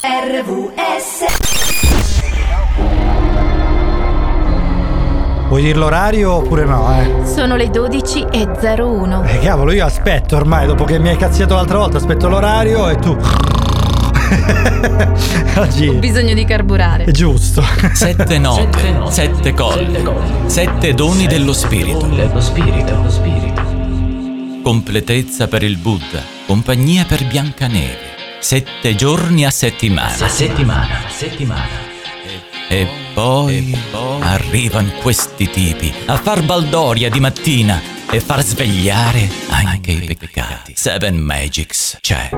RVS Vuoi dire l'orario oppure no, eh? Sono le 12.01. Eh, cavolo, io aspetto ormai, dopo che mi hai cazziato l'altra volta, aspetto l'orario e tu. Oggi. Ho bisogno di carburare. È giusto. Sette note, sette colli, sette doni dello spirito. dello spirito, dello spirito. Completezza per il Buddha, compagnia per Biancaneve. Sette giorni a settimana. A settimana, a settimana. E poi, arrivano questi tipi a far baldoria di mattina e far svegliare anche i peccati. Seven Magics c'è.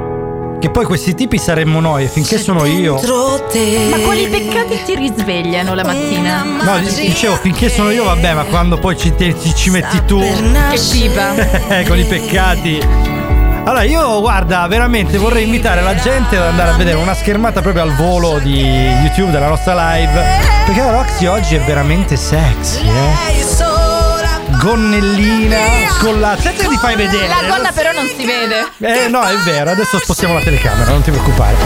Che poi questi tipi saremmo noi, finché sono io. Ma quali peccati ti risvegliano la mattina? No, dicevo, finché sono io, vabbè, ma quando poi ci, te- ci- ci metti tu Che pipa. eh, con i peccati. Allora, io guarda, veramente vorrei invitare la gente ad andare a vedere una schermata proprio al volo di YouTube della nostra live. Perché la Roxy oggi è veramente sexy, eh? Gonnellina, scollata. Senti che ti fai vedere. La gonna però non si vede. Eh no, è vero, adesso spostiamo la telecamera, non ti preoccupare.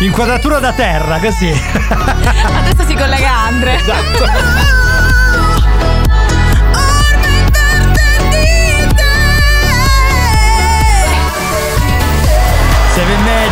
Inquadratura da terra, così. Adesso si collega Andre. Esatto.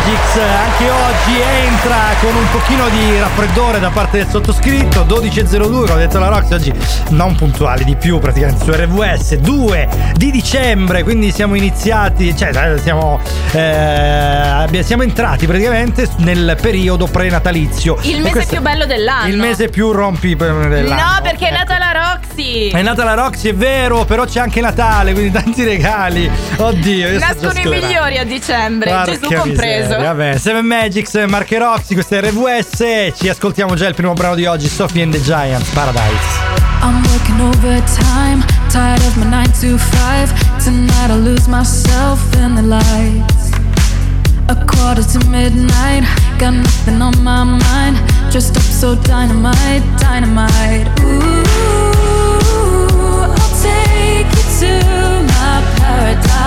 Magics anche oggi entra con un pochino di raffreddore da parte del sottoscritto 12.02 come ha detto la Rox oggi non puntuali di più praticamente su RVS 2 di dicembre quindi siamo iniziati cioè eh, siamo, eh, siamo entrati praticamente nel periodo prenatalizio Il mese più bello dell'anno. il mese più rompi dell'anno No, perché è Ecco. nata la Roxy. è nata la Roxy, è vero, però c'è anche Natale, quindi tanti regali. Oddio, Nascono i migliori a dicembre, Gesù compreso. Vabbè, Seven Magics, Marche Roxy, questo è RVS. Ci ascoltiamo già il primo brano di oggi, Sophie and the Giants, Paradise. I'm working overtime, tired of my 9 to 5. Tonight I'll lose myself in the lights. A quarter to midnight, got nothing on my mind. Dressed up so dynamite, dynamite. Ooh, I'll take you to my paradise.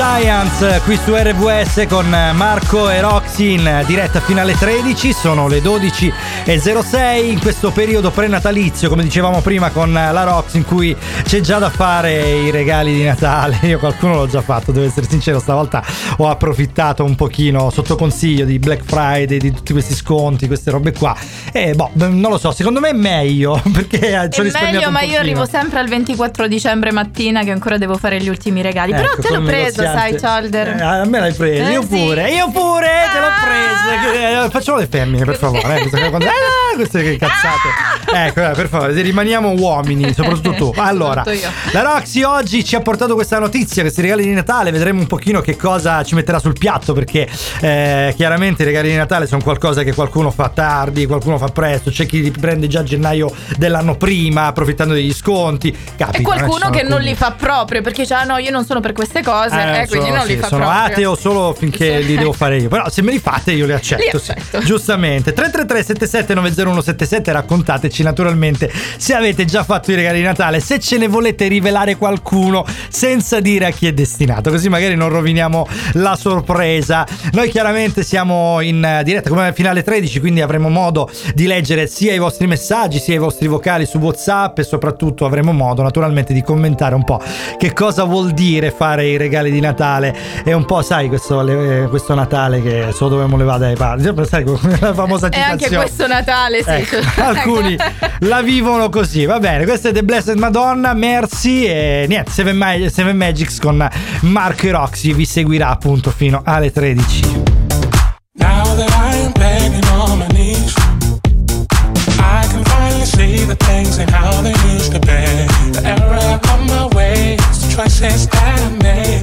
Giants qui su RWS con Marco e Roxy in diretta fino alle 13, sono le 12.06 in questo periodo prenatalizio come dicevamo prima con la Roxy in cui c'è già da fare i regali di Natale, io qualcuno l'ho già fatto, devo essere sincero, stavolta ho approfittato un pochino sotto consiglio di Black Friday, di tutti questi sconti, queste robe qua e boh, non lo so, secondo me è meglio perché ci ho È risparmiato meglio, ma io arrivo sempre al 24 dicembre mattina che ancora devo fare gli ultimi regali. Però Ecco, te l'ho preso. Sai, Cholder. Eh, a me l'hai preso, Eh, io pure, io pure te l'ho Ah! presa. Eh, Facciamo le femmine, per favore. Eh, queste, che cazzate. Ecco, eh, per favore, rimaniamo uomini, soprattutto tu. Allora, la Roxy oggi ci ha portato questa notizia, questi regali di Natale. Vedremo un pochino che cosa ci metterà sul piatto, perché eh, chiaramente i regali di Natale sono qualcosa che qualcuno fa tardi, qualcuno fa presto. C'è chi li prende già a gennaio dell'anno prima, approfittando degli sconti. Capita, E non che qualcuno che non alcuni- li fa proprio perché dice ah no io non sono per queste cose eh, eh, quindi sono, non li sì, fa sono proprio. ateo solo finché Sì. li devo fare io. Però se me li fate io li accetto. Li sì. accetto. Giustamente. 333 77 90177 raccontateci naturalmente se avete già fatto i regali di Natale, se ce ne volete rivelare qualcuno senza dire a chi è destinato, così magari non roviniamo la sorpresa. Noi chiaramente siamo in eh, diretta come finale 13, quindi avremo modo di leggere sia i vostri messaggi, sia i vostri vocali su WhatsApp e soprattutto avremo modo naturalmente di commentare un po' che cosa vuol dire fare i regali di Natale e un po' sai questo, le- questo Natale che so dove me le vada ai padri, Sempre, sai la famosa E citazione. anche questo Natale, sì. Ecco, cioè- alcuni la vivono così, va bene. Questa è The Blessed Madonna, merci e niente, Seven, Ma- Seven Magics con Marco e Roxy vi seguirà appunto fino alle 13. Now that I am begging on my knees, I can finally see the things and how they used to be. The error of my ways, the choices that I made.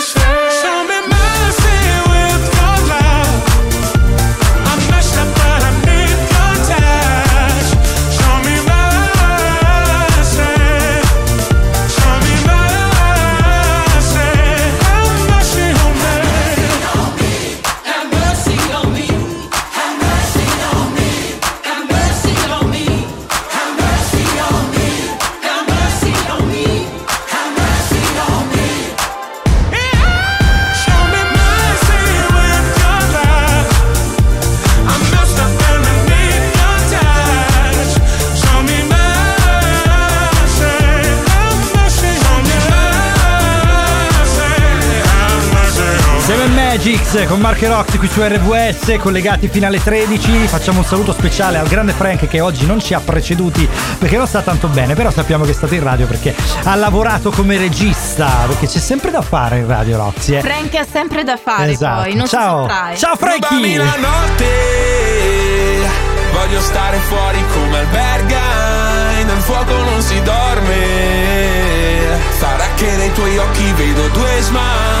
Magics con Marco e Roxy qui su RWS collegati fino alle 13 facciamo un saluto speciale al grande Frank che oggi non ci ha preceduti perché non sta tanto bene però sappiamo che è stato in radio perché ha lavorato come regista perché c'è sempre da fare in radio Roxy eh. Frank ha sempre da fare esatto. poi, non ciao. si ciao Frankie la notte. Voglio stare fuori come alberga Nel fuoco non si dorme. Sarà che nei tuoi occhi vedo due smile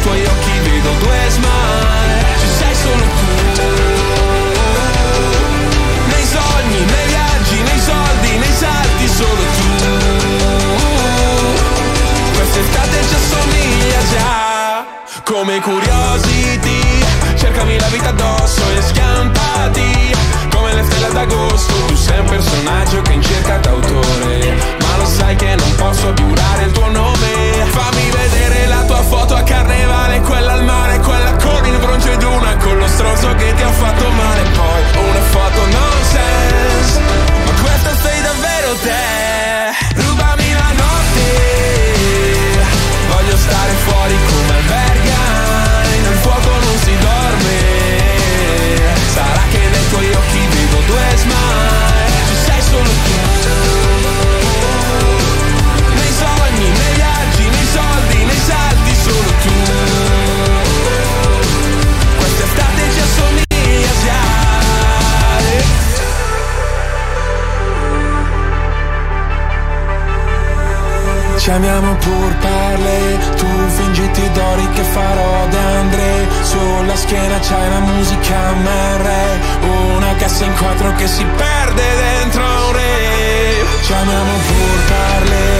tuoi occhi vedo due smile. Ci sei solo tu. Nei sogni, nei viaggi, nei soldi, nei salti solo tu. Quest'estate ci assomiglia già. Come curiosity Cercami la vita addosso e scampati. Come le stelle d'agosto Tu sei un personaggio che in cerca d'autore. Ma lo sai che non posso giurare il tuo nome. Fammi foto a carnevale Quella al mare, quella con il bronzo ed una Con lo stronzo che ti ha fatto male. Poi una foto Ci amiamo pur parle, tu fingiti d'ori che farò d'Andre Sulla schiena c'hai la musica MR Una cassa in quattro che si perde dentro un re. Ci amiamo pur parle,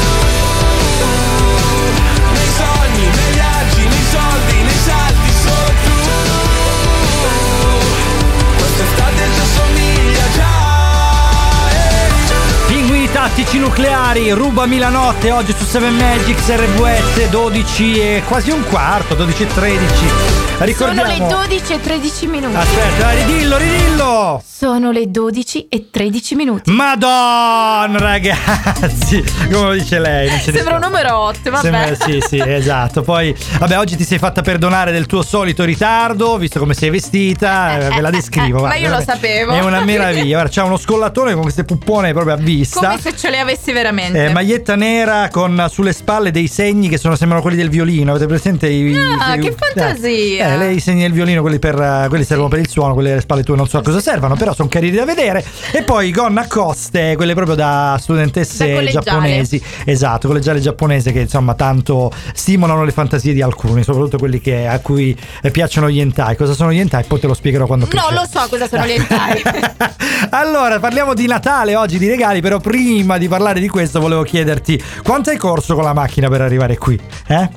tattici nucleari, rubami la notte oggi su 7 Magics RVS 12 e quasi un quarto, 12 e 13. Ricordiamo. Sono le 12 e 13 minuti. Aspetta, dai, ridillo, ridillo! Sono le 12 e 13 minuti. Madonna, ragazzi! Come dice lei? Sembra un numero 8, vabbè. Sembra- sì, sì, esatto. Poi, vabbè, oggi ti sei fatta perdonare del tuo solito ritardo, visto come sei vestita, eh, ve la descrivo. Ma guarda, io lo sapevo. È una meraviglia. Guarda, c'ha uno scollatone con queste puppone proprio a vista. Come se ce le avessi veramente. Eh, maglietta nera con sulle spalle dei segni che sono, sembrano quelli del violino. Avete presente i. Ah, i- che eh, fantasia. Eh, lei i segni del violino, quelli, per, eh, quelli servono per il suono, quelli alle spalle tue non so a cosa servono, però sono carini da vedere. E poi gonna a coste, quelle proprio da studentesse Da giapponesi. Esatto, collegiale giapponese che insomma tanto stimolano le fantasie di alcuni, soprattutto quelli che- a cui eh, piacciono gli hentai. Cosa sono gli hentai? Poi te lo spiegherò quando No, crescerò. lo so cosa sono gli hentai. allora, parliamo di Natale oggi, di regali, però prima di parlare di questo volevo chiederti quanto hai corso con la macchina per arrivare qui? Eh?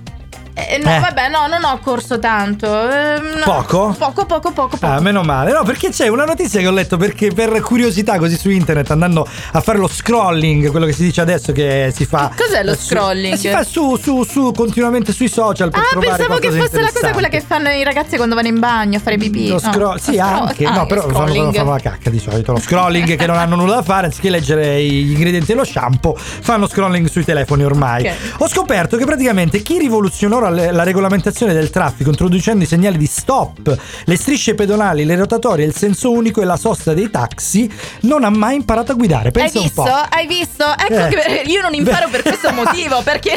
Eh, no, Eh. vabbè, no, non ho corso tanto. Ehm, no. Poco? Poco, poco, poco, poco. Ah, meno male. No, perché c'è una notizia che ho letto perché per curiosità così su internet andando a fare lo scrolling, quello che si dice adesso che si fa Cos'è lo eh, su- scrolling? eh, si fa su, su, su continuamente sui social per Ah, pensavo che fosse la cosa quella che fanno i ragazzi quando vanno in bagno a fare pipì. Lo No, scro- lo sì, scro- anche. ah, no, lo però fanno, fanno la cacca di solito. Lo scrolling che non hanno nulla da fare, anziché leggere gli ingredienti dello shampoo, fanno scrolling sui telefoni ormai. Ok. Ho scoperto che praticamente chi rivoluzionò la, la regolamentazione del traffico introducendo i segnali di stop, le strisce pedonali, le rotatorie, il senso unico e la sosta dei taxi non ha mai imparato a guidare. Hai Pensa un visto? po'. Hai visto? Ecco Eh. che io non imparo per questo motivo, perché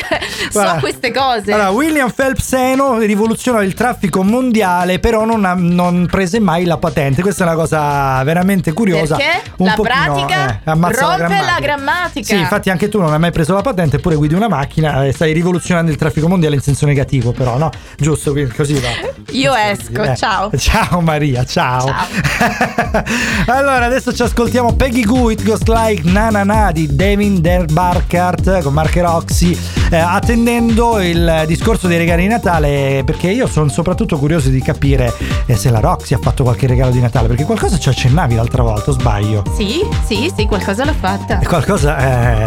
Guarda. so queste cose. Allora, William Phelps Eno rivoluzionò il traffico mondiale, però non, ha- non prese mai la patente. Questa è una cosa veramente curiosa. Perché Un la pochino, pratica eh, rompe la grammatica. Sì, infatti anche tu non hai mai preso la patente, eppure guidi una macchina e stai rivoluzionando il traffico mondiale in senso negativo, però, no? Giusto, così va. Io esco, Eh, ciao. Ciao Maria, ciao. Ciao. allora, adesso ci ascoltiamo Peggy Goo, It Goes Like Na Na Na di Devin Der Barkart con Mark e Roxy, eh, attendendo il discorso dei regali di Natale, perché io sono soprattutto curioso di capire eh, se la Roxy ha fatto qualche regalo di Natale, perché qualcosa ci accennavi l'altra volta, o sbaglio? Sì, sì, sì, qualcosa l'ho fatta. Qualcosa,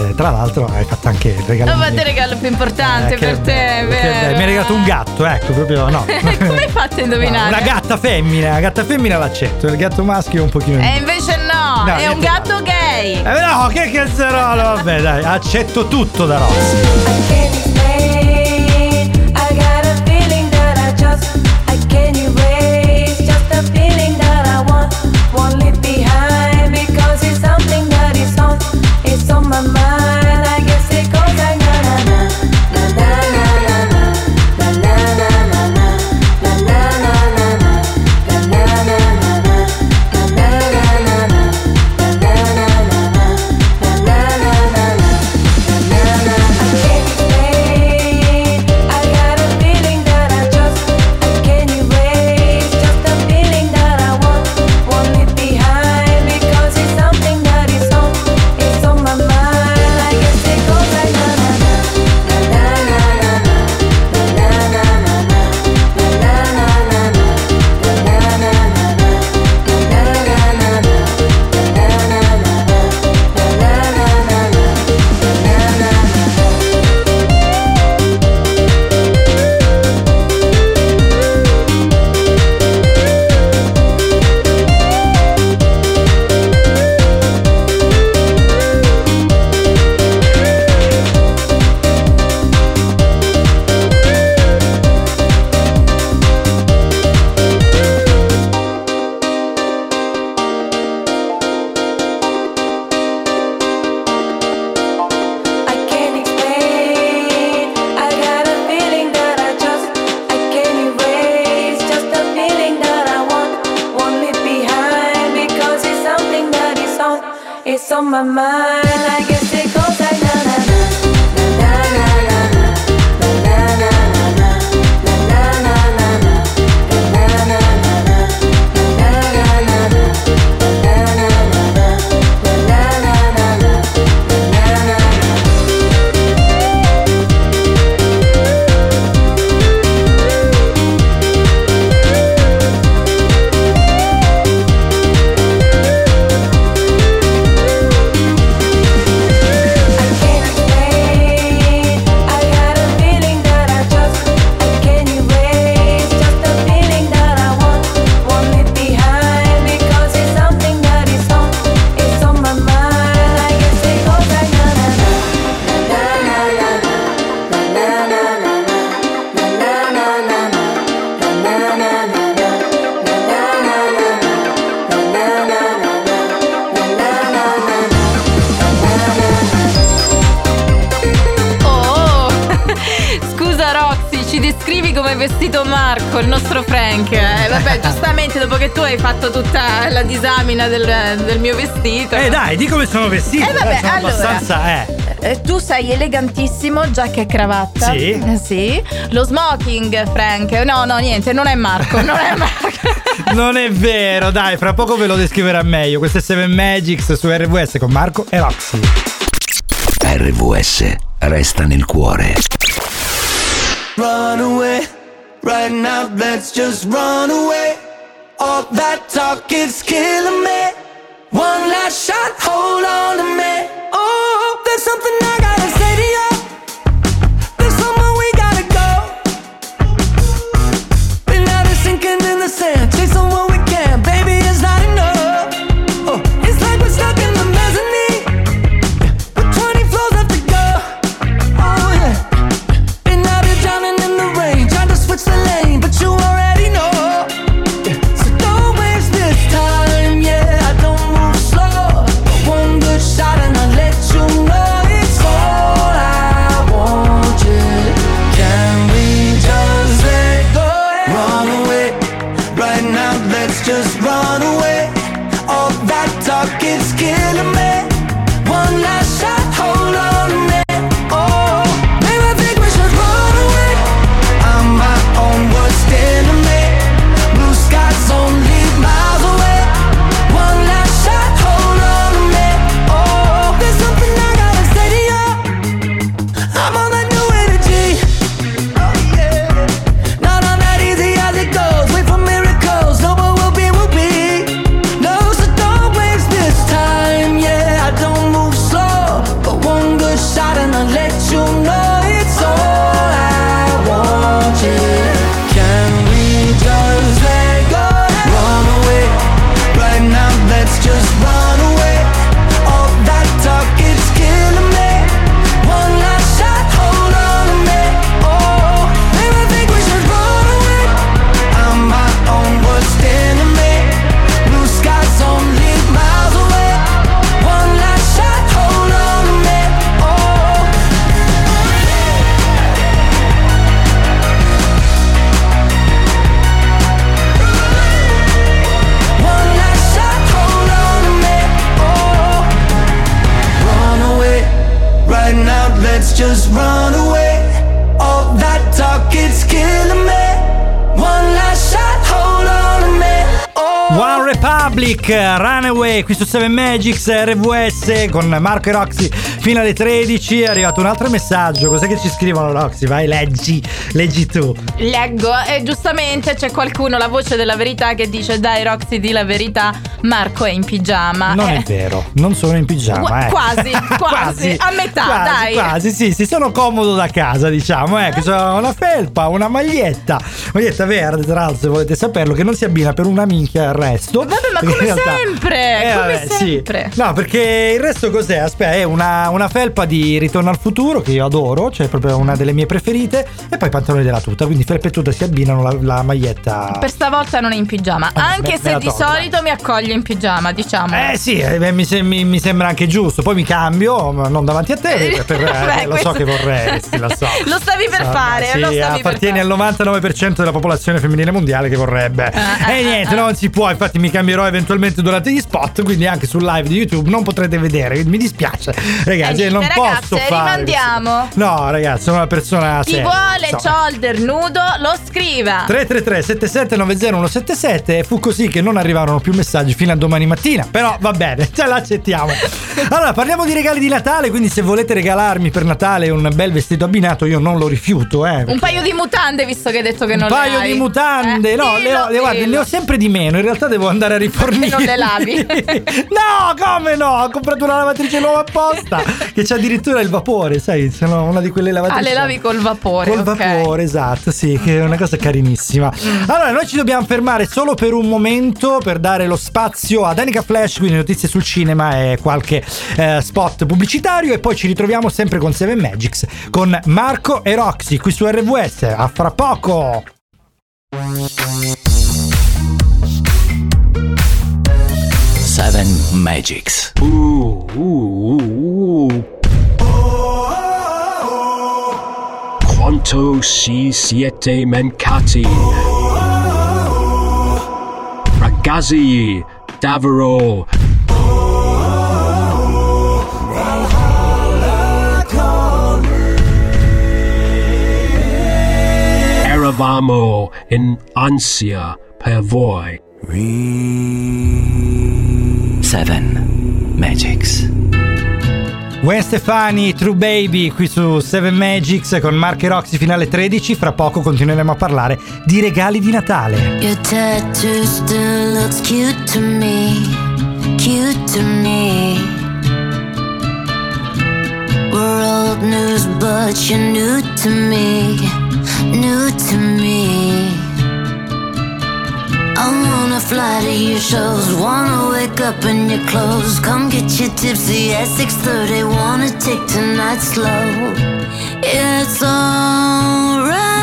eh, tra l'altro, hai fatto anche il regalo. Ho fatto il regalo più importante Eh, per te, che vero? Mi hai regalato un gatto, ecco, proprio no. Come hai fatto a indovinare? Una gatta femmina, la gatta femmina l'accetto, il gatto maschio è un pochino. E invece no, No, è un gatto gay. Eh, no, che cazzarola, vabbè, dai, accetto tutto da Roxy. I got a feeling that I just I can't erase just a feeling that I want won't leave behind it's on my mind. I guess it goes like na na na. Na na il nostro Frank. Eh, vabbè, giustamente dopo che tu hai fatto tutta la disamina del, del mio vestito. Eh dai, di come sono vestito. Eh, vabbè, dai, sono allora. abbastanza, eh. Eh, tu sei elegantissimo, giacca e cravatta. Sì. Eh, sì. Lo smoking, Frank. No, no, niente, non è Marco, non è Marco. Non è vero, dai, fra poco ve lo descriverà meglio. Questo è Seven Magics su RWS con Marco e Roxy. RVS resta nel cuore. Run away, right now, let's just run away. All that talk is killing me. One last shot, hold on to me. Oh, there's something Republic, Runaway, qui su 7 Magics, RVS con Marco e Roxy fino alle 13. È arrivato un altro messaggio. Cos'è che ci scrivono, Roxy? Vai, leggi, leggi tu. Leggo e giustamente c'è qualcuno, la voce della verità, che dice dai Roxy di la verità, Marco è in pigiama. Non Eh, è vero, non sono in pigiama. Gu- eh. quasi, quasi, a metà, quasi, dai. Quasi, sì, sì, sono comodo da casa, diciamo. Eh, che ho una felpa, una maglietta, maglietta verde, tra l'altro, se volete saperlo, che non si abbina per una minchia al resto. Vabbè, ma come realtà- sempre, Eh, come vabbè, sì. sempre. No, perché il resto cos'è? Aspetta, è una, una felpa di Ritorno al futuro che io adoro, cioè proprio una delle mie preferite, e poi i pantaloni della tuta, quindi felpa e tuta si abbinano la, la maglietta. Per stavolta non è in pigiama. Vabbè, Anche me se di tolgo, solito mi accoglie in pigiama, diciamo. Eh sì, eh, beh, mi, mi- mi sembra anche giusto. Poi mi cambio, ma non davanti a te, per- per- eh, Beh, lo so che vorresti, lo so. Lo stavi per So, fare, sì, lo stavi per appartieni fare. al 99% della popolazione femminile mondiale che vorrebbe. Ah, e niente, non si può, infatti mi cambierò eventualmente durante gli spot, quindi anche sul live di YouTube non potrete vedere, mi dispiace. Ragazzi, Eh, non niente, posso ragazze, fare. rimandiamo. No, ragazzi, sono una persona Chi seria. vuole insomma. shoulder nudo lo scriva. 333 7790 177 e fu così che non arrivarono più messaggi fino a domani mattina però va bene ce l'accettiamo allora parliamo di regali di Natale quindi se volete regalarmi per Natale un bel vestito abbinato io non lo rifiuto eh, Un paio di mutande, visto che hai detto che un non paio le hai. di mutande, Eh, no, le ho, dillo, le- guarda, dillo. ne ho sempre di meno. In realtà devo andare a rifornire. non le lavi? no, come no? Ho comprato una lavatrice nuova apposta che c'ha addirittura il vapore, sai? Sono una di quelle lavatrici. Ah, le lavi col vapore. Col ok. vapore, esatto, sì, che è una cosa carinissima. Allora, noi ci dobbiamo fermare solo per un momento per dare lo spazio a Danica Flash, quindi notizie sul cinema e qualche eh, spot pubblicitario. E poi ci ritroviamo sempre con Seven Magics con Marco e Roxy qui su RWS. A fra poco! Seven Magics. Quanto si siete mancati? Ragazzi, davvero. Eravamo in ansia per voi. Seven Magics. Gwen Stefani, True Baby qui su Seven Magics con Mark e Roxy finale 13. Fra poco continueremo a parlare di regali di Natale. Your tattoo still looks cute to me, cute to me. We're old news, but you're new to me, new to me. I wanna fly to your shows, wanna wake up in your clothes, come get your tipsy at 6:30, wanna take tonight slow. It's alright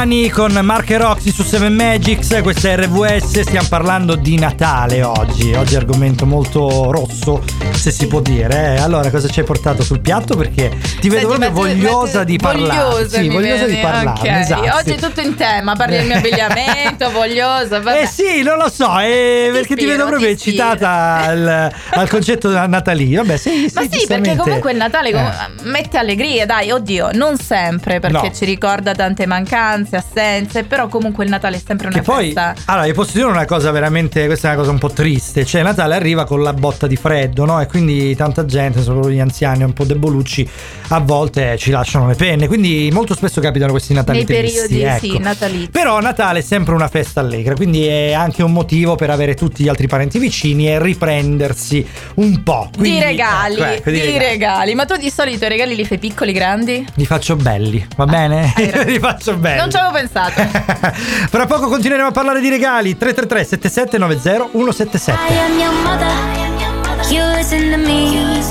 Stefani con Mark e Roxy su 7 Magics, questa è RVS, stiamo parlando di Natale oggi, oggi argomento molto rosso se si può dire. eh. Allora cosa ci hai portato sul piatto? Perché ti vedo Senti, proprio vogliosa tu- di parlare. Vogliosa, sì, vogliosa di parlare. Ok, esatto, Oggi è tutto in tema, parli del mio abbigliamento, vogliosa. Vabbè. Eh sì, non lo so, eh, Ti perché ti ispiro, vedo proprio ti eccitata al, al concetto natalino. Vabbè, sì, sì, Ma sì, perché comunque il Natale com- Eh. mette allegria, dai, oddio, non sempre perché No. ci ricorda tante mancanze, assenze, però comunque il Natale è sempre una Che poi, festa. allora, io posso dire una cosa veramente, questa è una cosa un po' triste, cioè Natale arriva con la botta di freddo, no? E quindi tanta gente, soprattutto gli anziani un po' debolucci, a volte ci lasciano le penne, quindi molto spesso capitano questi Natali Nei tristi, periodi ecco. sì, natalizi. Però Natale è sempre una festa allegra, quindi è anche un motivo per avere tutti gli altri parenti vicini e riprendersi un po'. Quindi, di regali, ecco, ecco, di regali. regali. Ma tu di solito i regali li fai piccoli, grandi? Li faccio belli, va bene? Li faccio belli. Non ci avevo pensato. Fra poco continueremo a parlare di regali. 333 7790 177. You listen to me.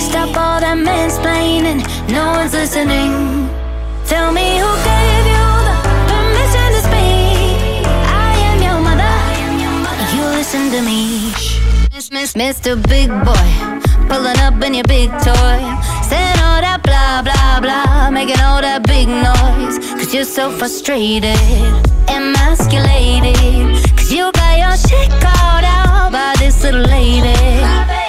Stop all that mansplaining. No one's listening. Tell me who gave you the permission to speak. I am your mother. You listen to me. Mr. Big Boy, pulling up in your big toy. Saying all that blah, blah, blah. Making all that big noise. Cause you're so frustrated, emasculated. Cause you got your shit called out by this little lady.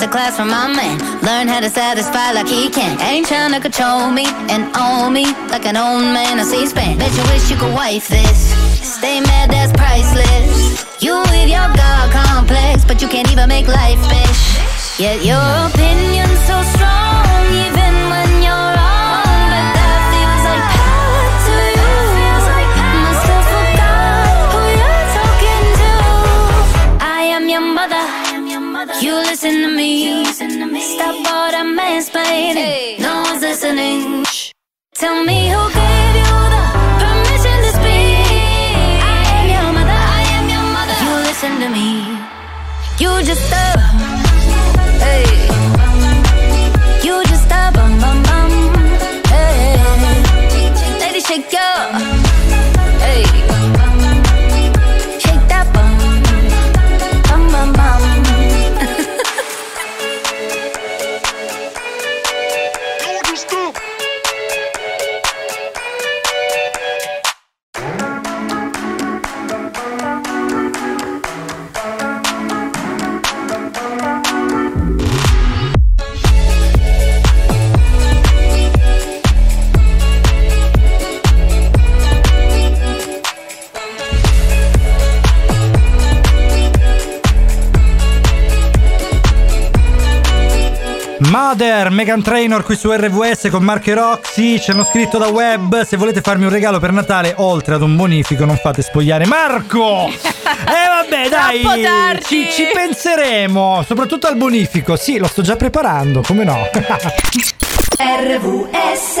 masterclass from my man. Learn how to satisfy like he can. Ain't trying to control me and own me like an old man on C-SPAN. Bet you wish you could wife this. Stay mad, that's priceless. You with your God complex, but you can't even make life fish. Yet your opinion's so strong, You listen to me. Stop all the mansplaining. No one's listening. Shh. Tell me who gave you the permission to speak. I am your mother. I am your mother. You listen to me. You just a. Hey. You just a bum bum bum. Hey. Lady, shake your. Mother, Megan Trainor qui su RVS con Mark e Roxy. Ci hanno scritto da web. Se volete farmi un regalo per Natale, oltre ad un bonifico, non fate spogliare Marco. Eh vabbè, dai. Ci, ci penseremo. Soprattutto al bonifico. Sì, lo sto già preparando, come no? RVS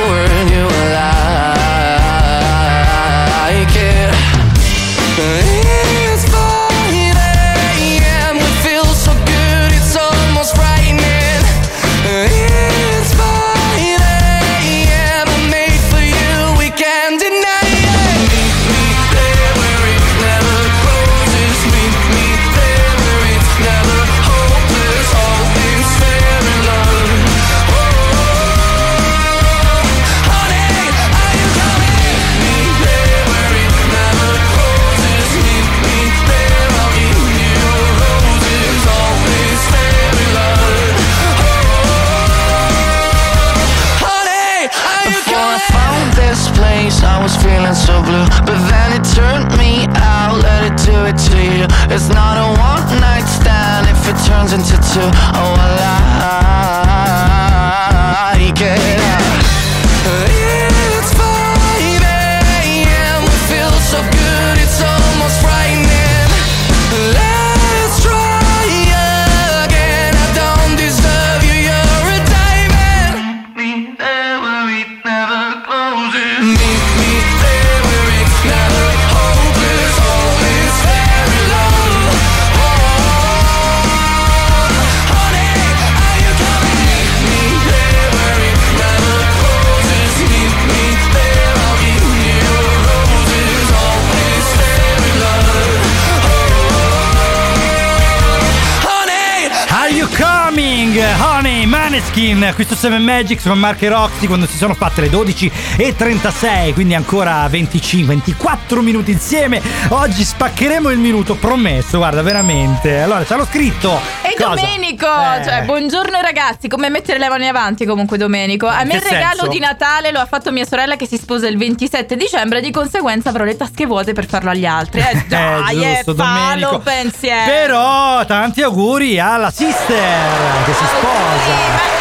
Su 7 Magic con e Roxy quando si sono fatte le 12 e 36, quindi ancora 25, 24 minuti insieme. Oggi spaccheremo il minuto, promesso, guarda, veramente. Allora, ci hanno scritto. E Cosa? Domenico, Eh. cioè, buongiorno ragazzi, come mettere le mani avanti comunque Domenico. A me che il regalo senso? di Natale lo ha fatto mia sorella che si sposa il 27 dicembre, di conseguenza avrò le tasche vuote per farlo agli altri. Eh dai, eh, giusto, fallo Domenico. pensiero. Però tanti auguri alla sister che si sposa. Sicura?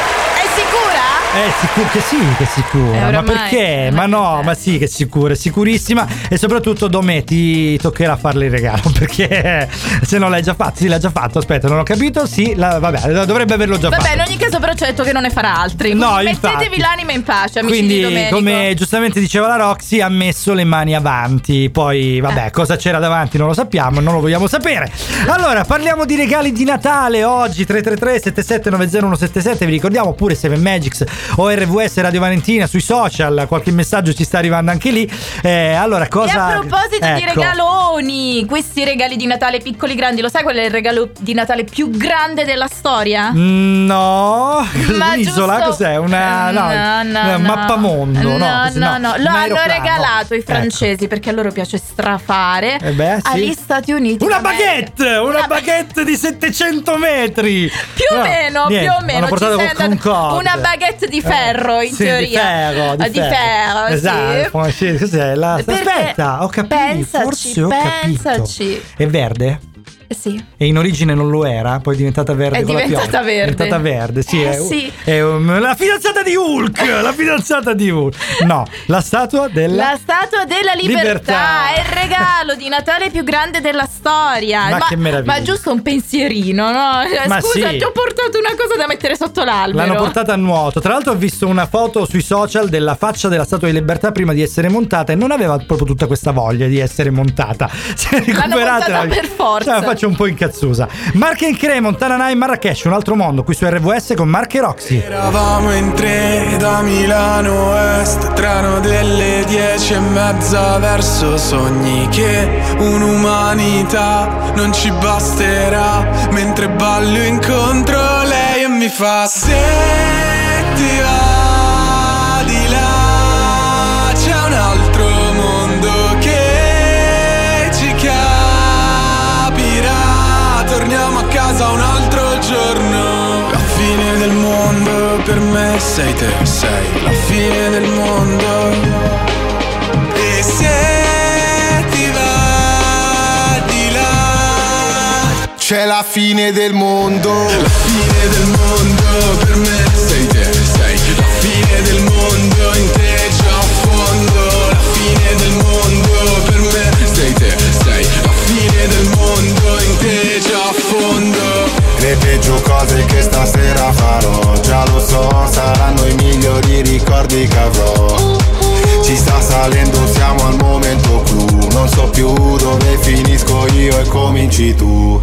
Eh, sicuro che sì, che è sicura. Eh, ma perché? Ma no, ma sì, che è sicura, è sicurissima. E soprattutto, Domè, ti toccherà farle il regalo. Perché se non l'hai già fatto, sì, l'ha già fatto. Aspetta, non ho capito. Sì, la- vabbè, dovrebbe averlo già Vabbè, fatto. in ogni caso però ci ha detto che non ne farà altri. No, Quindi infatti. mettetevi l'anima in pace, amici di Quindi, come giustamente diceva la Roxy, ha messo le mani avanti. Poi, vabbè, Eh. cosa c'era davanti non lo sappiamo, non lo vogliamo sapere. Allora, parliamo di regali di Natale oggi. 333-7790-177. Vi ricordiamo pure 7 Magics o RVS Radio Valentina sui social. Qualche messaggio ci sta arrivando anche lì. Eh, allora, cosa. E a proposito di Ecco. regaloni, questi regali di Natale piccoli grandi, lo sai qual è il regalo di Natale più grande della storia? Mm, No, Ma l'isola giusto- cos'è? Una, no, no, no, una no. mappamondo. No, No, no, no, lo hanno regalato i Ecco. francesi perché a loro piace strafare Eh beh, sì. agli Stati Uniti. Una baguette! Una baguette di 700 metri! Più o No, meno, niente, più o meno. Una baguette di ferro, in Sì, teoria. Di ferro, di, Ah, di ferro, sì. Esatto, sì, cos'è? La... Aspetta, ho capito. pensaci, forse ho capito. pensaci. È verde? Eh Sì. E in origine non lo era, poi è diventata verde È diventata verde. È diventata verde, sì. Eh, è, sì. è, um, la fidanzata di Hulk! la fidanzata di Hulk. No, la statua della... La statua della libertà, Libertà. è il regalo di Natale più grande della storia. Ma che meraviglia. Ma giusto un pensierino, no? Eh, Ma Scusa, sì. ti ho portato una cosa da mettere sotto l'albero. L'hanno portata a nuoto. Tra l'altro ho visto una foto sui social della faccia della Statua di Libertà prima di essere montata e non aveva proprio tutta questa voglia di essere montata. Si è recuperata montata per forza. Cioè, la faccio un po' incazzusa. Marche in Cremon, Tananai, Marrakesh, un altro mondo qui su RVS con Marche e Roxy. Eravamo in tre da Milano Est Treno delle dieci e mezza verso sogni Che un'umanità non ci basterà Mentre ballo incontro mi fa Se ti va di là. C'è un altro mondo che ci capirà. Torniamo a casa un altro giorno. La fine del mondo per me sei te, sei la fine del mondo C'è la fine del mondo. La fine del mondo per me. Sei te, sei la fine del mondo in te per me. Sei te, sei. La fine del mondo in te già a Le peggio cose che stasera farò. Già lo so, saranno i migliori ricordi che avrò. Ci sta salendo, siamo al momento clou. Non so più dove finisco io e cominci tu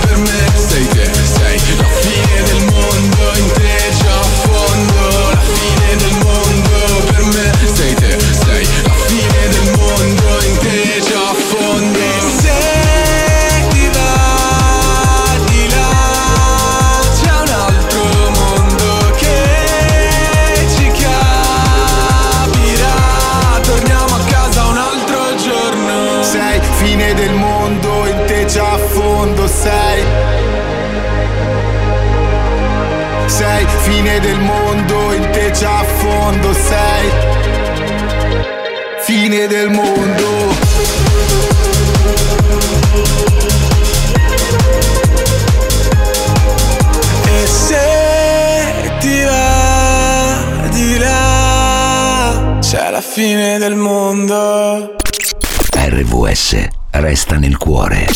per fine del mondo. C'è la fine del mondo. RVS resta nel cuore.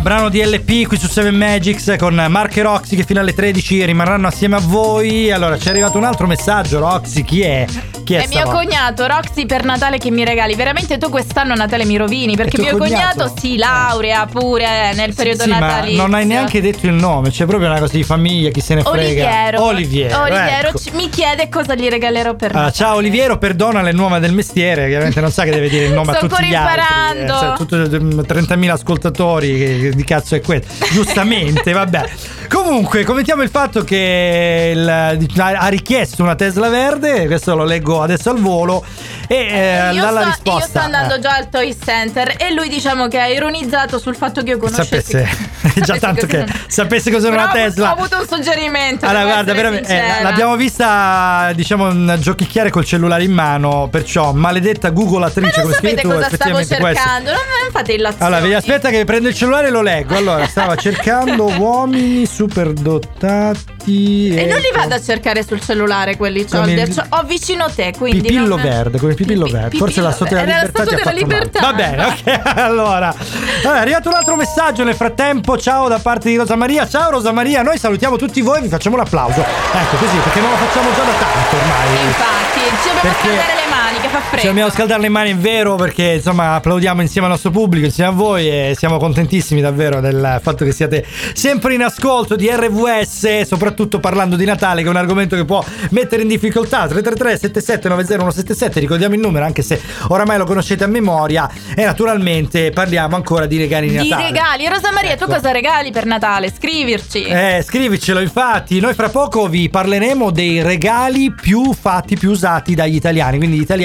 Brano di LP qui su 7 Magics con Mark e Roxy che fino alle 13 rimarranno assieme a voi. Allora, ci è arrivato un altro messaggio, Roxy, chi è? Chi è È mio cognato, Roxy per Natale che mi regali. Veramente tu quest'anno Natale mi rovini perché mio cognato? cognato? si laurea pure nel periodo Sì, ma natalizio. non hai neanche detto il nome, c'è proprio una cosa di famiglia, chi se ne frega. Oliviero. Oliviero. Oliviero ecco. mi chiede cosa gli regalerò per Ah, Natale. ciao Oliviero, perdona le nuove del mestiere, chiaramente non sa che deve dire il nome a tutti gli altri. imparando. sa, tutto- mm, 30.000 ascoltatori, che, che di cazzo è questo? Giustamente, vabbè. Comunque, commentiamo il fatto che il- ha richiesto una Tesla verde, questo lo leggo adesso al volo, e eh, io, dalla sto, risposta... io sto andando eh, già al Toy Center e lui diciamo che ha ironizzato sul fatto che io conoscessi sapesse, già tanto che sapesse cos'era una Tesla. Ho avuto un suggerimento. Allora, guarda, veramente, eh, l'abbiamo vista, diciamo, giochicchiare col cellulare in mano. Perciò, maledetta Google attrice, Ma come scrivi tu, cosa stavo cercando? Non, non fate illazioni. Allora, vedi, aspetta che prendo il cellulare e lo leggo. Allora, stava cercando uomini superdotati. Fatti. E non li vado a cercare sul cellulare quelli soldi. il- Cioè, ho vicino te, quindi. Pipillo non- verde, come pipillo verde. Forse la Statua della Era la Libertà ti ha Statua della. Libertà. Va bene, ok. Allora, allora, è arrivato un altro messaggio nel frattempo. Ciao da parte di Rosa Maria. Ciao Rosa Maria, noi salutiamo tutti voi e vi facciamo l'applauso. Ecco così, perché non lo facciamo già da tanto ormai. Infatti, ci dobbiamo Perché- scaldare mani, che fa Ci freddo. dobbiamo scaldare le mani, è vero, perché insomma applaudiamo insieme al nostro pubblico, insieme a voi e siamo contentissimi davvero del fatto che siate sempre in ascolto di RVS, soprattutto parlando di Natale, che è un argomento che può mettere in difficoltà. 333 77 90 177, ricordiamo il numero, anche se oramai lo conoscete a memoria. E naturalmente parliamo ancora di regali di Di Natale. regali. Rosa Maria, tu Ecco. cosa regali per Natale? Scrivirci. Eh, scrivicelo infatti, noi fra poco vi parleremo dei regali più fatti, più usati dagli italiani, quindi gli italiani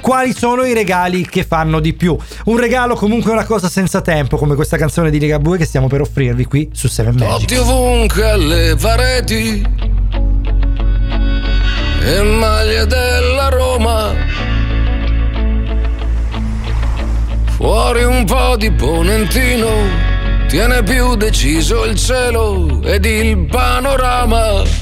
quali sono i regali che fanno di più. Un regalo comunque è una cosa senza tempo, come questa canzone di Ligabue che stiamo per offrirvi qui su 7 Magic. Totti ovunque alle pareti e maglie della Roma. Fuori un po' di ponentino, tiene più deciso il cielo ed il panorama.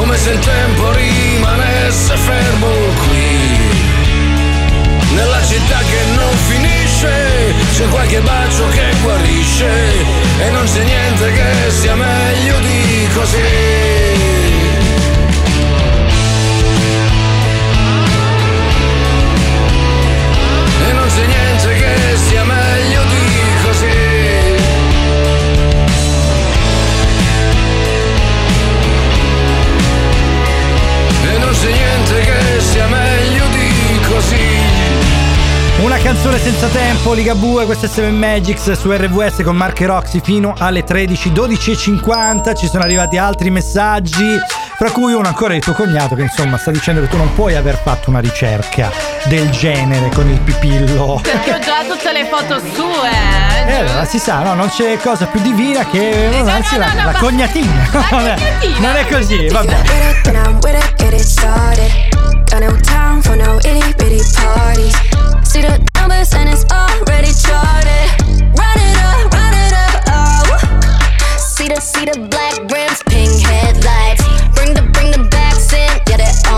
Come se il tempo rimanesse fermo qui. Nella città che non finisce, c'è qualche bacio che guarisce. E non c'è niente che sia meglio di così. Canzone senza tempo, Ligabue, questa è 7 Magics su RVS con Mark e Roxy fino alle 13, 12 e 50. Ci sono arrivati altri messaggi. Fra cui uno ancora di tuo cognato che insomma sta dicendo che tu non puoi aver fatto una ricerca del genere con il pipillo. Perché ho già tutte le foto sue. Eh, allora si sa, no, non c'è cosa più divina che anzi, la, la cognatina. non, è, non è così, vabbè. I'm black rims, pink headlights. Bring the, bring the backs in, yeah, they're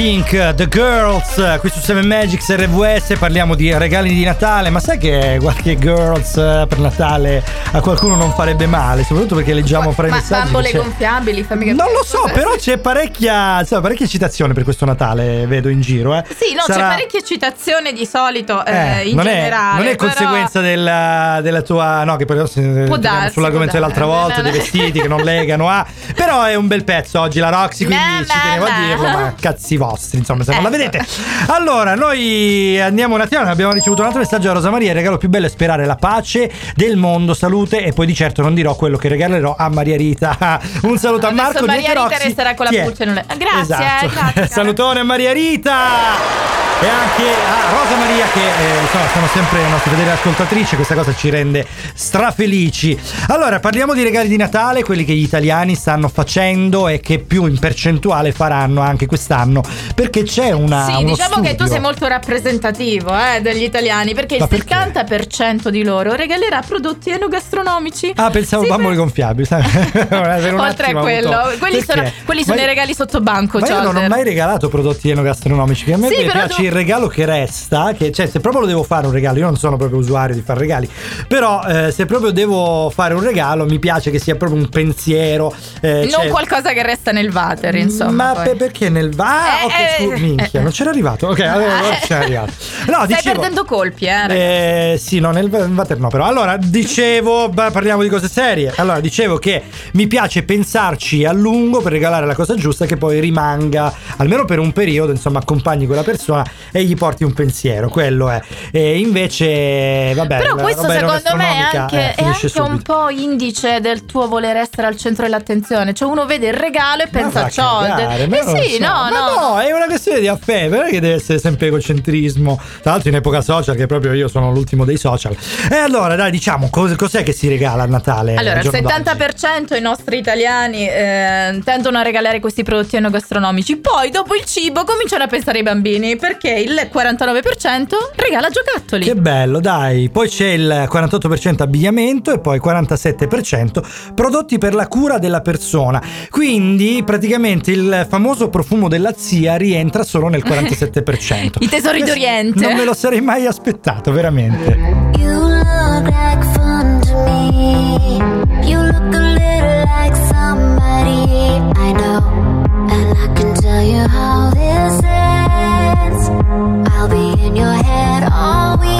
Blackpink, The Girls, qui su 7 Magics RVS parliamo di regali di Natale, ma sai che qualche Girls eh, per Natale a qualcuno non farebbe male, soprattutto perché leggiamo fra i messaggi. bambole gonfiabili, fammi capire. Non lo so, però c'è parecchia, insomma, parecchia citazione per questo Natale, vedo in giro. Eh. Sì, no, Sarà- c'è parecchia citazione di solito eh, Eh, in non, è, generale. non è però- conseguenza della, della tua. No, che poi se- torniamo darsi, sull'argomento può dell'altra volta, dei vestiti che non legano a. Però è un bel pezzo oggi la Roxy, quindi Ma, ci tenevo a dirlo, ma. ma cazzi vostri, insomma, se non la Ecco. vedete. Allora, noi andiamo un attimo, abbiamo ricevuto un altro messaggio da Rosa Maria. Il regalo più bello è sperare la pace del mondo, salute. E poi di certo non dirò quello che regalerò a Maria Rita. Un saluto a Marco. Adesso Maria Rita Roxy. resterà con la è? pulce. le- Grazie, Esatto. eh, grazie. Salutone a Maria Rita e anche a Rosa Maria che eh, insomma sono sempre le nostre fedeli ascoltatrici, questa cosa ci rende strafelici. Allora, parliamo di regali di Natale, quelli che gli italiani stanno facendo e che più in percentuale faranno anche quest'anno, perché c'è una Sì, diciamo che tu studio. sei molto rappresentativo eh, degli italiani perché Ma il 70% di loro regalerà prodotti enogastronomici. Ah, pensavo Sì, bambole gonfiabili, sai? Per un Oltre a quello, avuto- quelli sono, quelli sono i regali sotto banco. Ma io non ho mai regalato prodotti enogastronomici. Che a me Sì, piace tu- il regalo che resta. Che, cioè, se proprio lo devo fare un regalo, io non sono proprio usuario di fare regali. Però, eh, se proprio devo fare un regalo, mi piace che sia proprio un pensiero. eh, Non cioè- qualcosa che resta nel water, insomma. Ma per- perché nel. Ah, Eh, ok, eh, scusa, minchia, non c'era arrivato. Ok, allora allora c'era arrivato. No, Stai dicevo. perdendo colpi, eh. Eh, sì, no, nel water no, però. Allora, dicevo, beh, parliamo di cose serie. Allora, dicevo che mi piace pensarci a lungo per regalare la cosa giusta che poi rimanga, almeno per un periodo, insomma, accompagni quella persona e gli porti un pensiero, quello è. E invece, vabbè, Però questo secondo me è anche, eh, è anche un po' indice del tuo voler essere al centro dell'attenzione. Cioè uno vede il regalo e pensa a ma Eh non sì, so. no, Ma no. no, è una questione di affetto, non è che deve essere sempre egocentrismo. Tra l'altro in epoca social, che proprio io sono l'ultimo dei social. E allora, dai, diciamo, cos- cos'è che si regala a Natale? Allora, al il giorno d'oggi? 70% i nostri italiani eh, tendono a regalare questi prodotti enogastronomici. Poi, dopo il cibo, cominciano a pensare ai bambini perché il 49% regala giocattoli. Che bello, dai. Poi c'è il 48% abbigliamento e poi 47% prodotti per la cura della persona. Quindi praticamente il famoso profumo della zia Italia rientra solo nel 47%. I tesori d'Oriente. Non me lo sarei mai aspettato, veramente. You look like fun to me. You look a little like somebody I know. And I can tell you how this ends. I'll be in your head all week.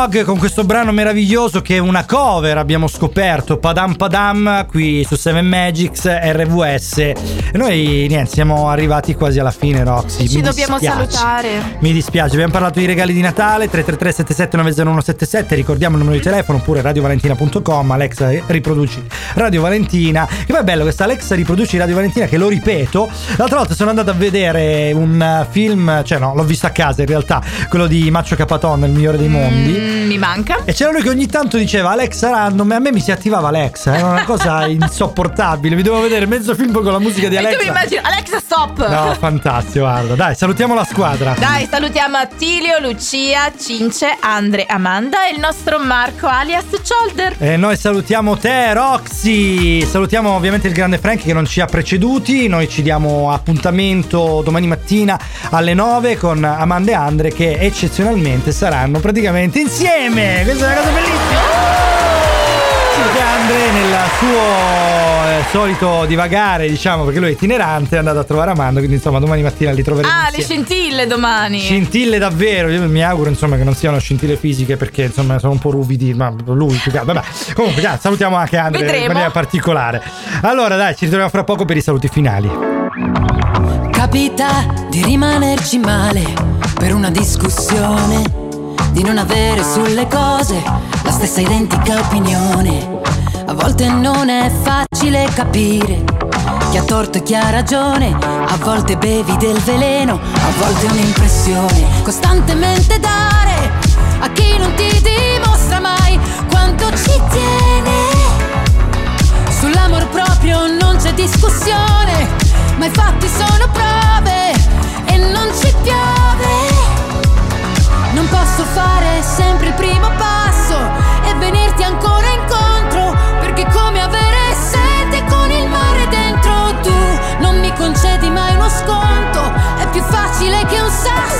Minogue con questo brano meraviglioso che è una cover abbiamo scoperto Padam Padam qui su 7 Magics RVS e noi niente siamo arrivati quasi alla fine Roxy. Ci Mi dobbiamo dispiace. salutare. Mi dispiace, abbiamo parlato di regali di Natale 333 77 90177 ricordiamo il numero di telefono oppure radiovalentina.com Alexa riproduci Radio Valentina. Che poi è bello questa Alexa riproduci Radio Valentina che lo ripeto l'altra volta sono andato a vedere un film cioè no l'ho visto a casa in realtà quello di Maccio Capaton il migliore dei mondi. Mm, mi manca. e c'era lui che ogni tanto diceva Alexa random e a me mi si attivava Alexa era una cosa insopportabile mi dovevo vedere mezzo film con la musica di E tu mi Alexa immagini, Alexa, stop! no fantastico guarda dai salutiamo la squadra Dai, salutiamo Attilio, Lucia, Cince, Andre, Amanda e il nostro Marco alias Shoulder. E noi salutiamo te, Roxy. Salutiamo ovviamente il grande Frank che non ci ha preceduti. Noi ci diamo appuntamento domani mattina alle 9 con Amanda e Andre che eccezionalmente saranno praticamente insieme. Questa è una cosa bellissima. Andre nel suo eh, solito divagare, diciamo, perché lui è itinerante, è andato a trovare Amanda, quindi insomma domani mattina li troveremo Ah, le insieme. scintille domani. Scintille davvero, io mi auguro insomma che non siano scintille fisiche perché insomma sono un po' ruvidi, ma lui più che altro. Vabbè, comunque dai, salutiamo anche Andre Vedremo. in maniera particolare. Allora dai, ci ritroviamo fra poco per i saluti finali. Capita di rimanerci male per una discussione, di non avere sulle cose la stessa identica opinione. A volte non è facile capire chi ha torto e chi ha ragione, a volte bevi del veleno, a volte un'impressione. Costantemente dare a chi non ti dimostra mai quanto ci tiene. Sull'amor proprio non c'è discussione, ma i fatti sono prove e non ci piove. Non posso fare sempre il primo passo e venirti ancora incontro, perché come avere sete con il mare dentro tu. Non mi concedi mai uno sconto, è più facile che un sasso,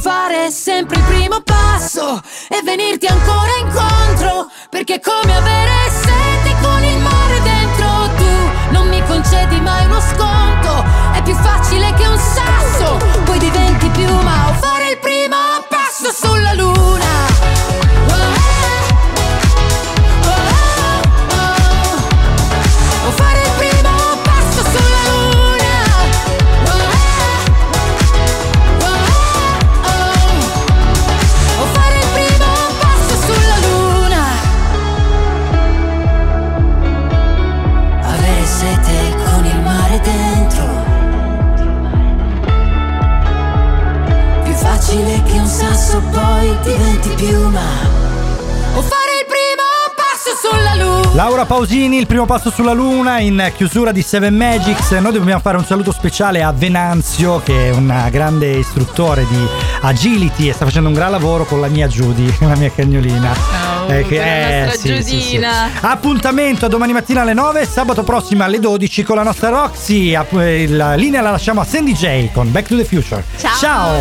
Fare sempre il primo passo e venirti ancora incontro, perché è come avere sete con il mare dentro tu. Non mi concedi mai uno sconto, è più facile che un sasso, poi diventi piuma o fare il primo passo sulla luna. Diventi piuma O fare il primo passo sulla luna Laura Pausini, il primo passo sulla luna in chiusura di Seven Magics. Noi dobbiamo fare un saluto speciale a Venanzio, che è un grande istruttore di agility e sta facendo un gran lavoro con la mia Judy, la mia cagnolina. Eh, che- Oh, la nostra Giudina. Appuntamento a domani mattina alle 9, sabato prossimo alle 12 con la nostra Roxy. Eh, La linea la lasciamo a Sandy J con Back to the Future. Ciao. Ciao.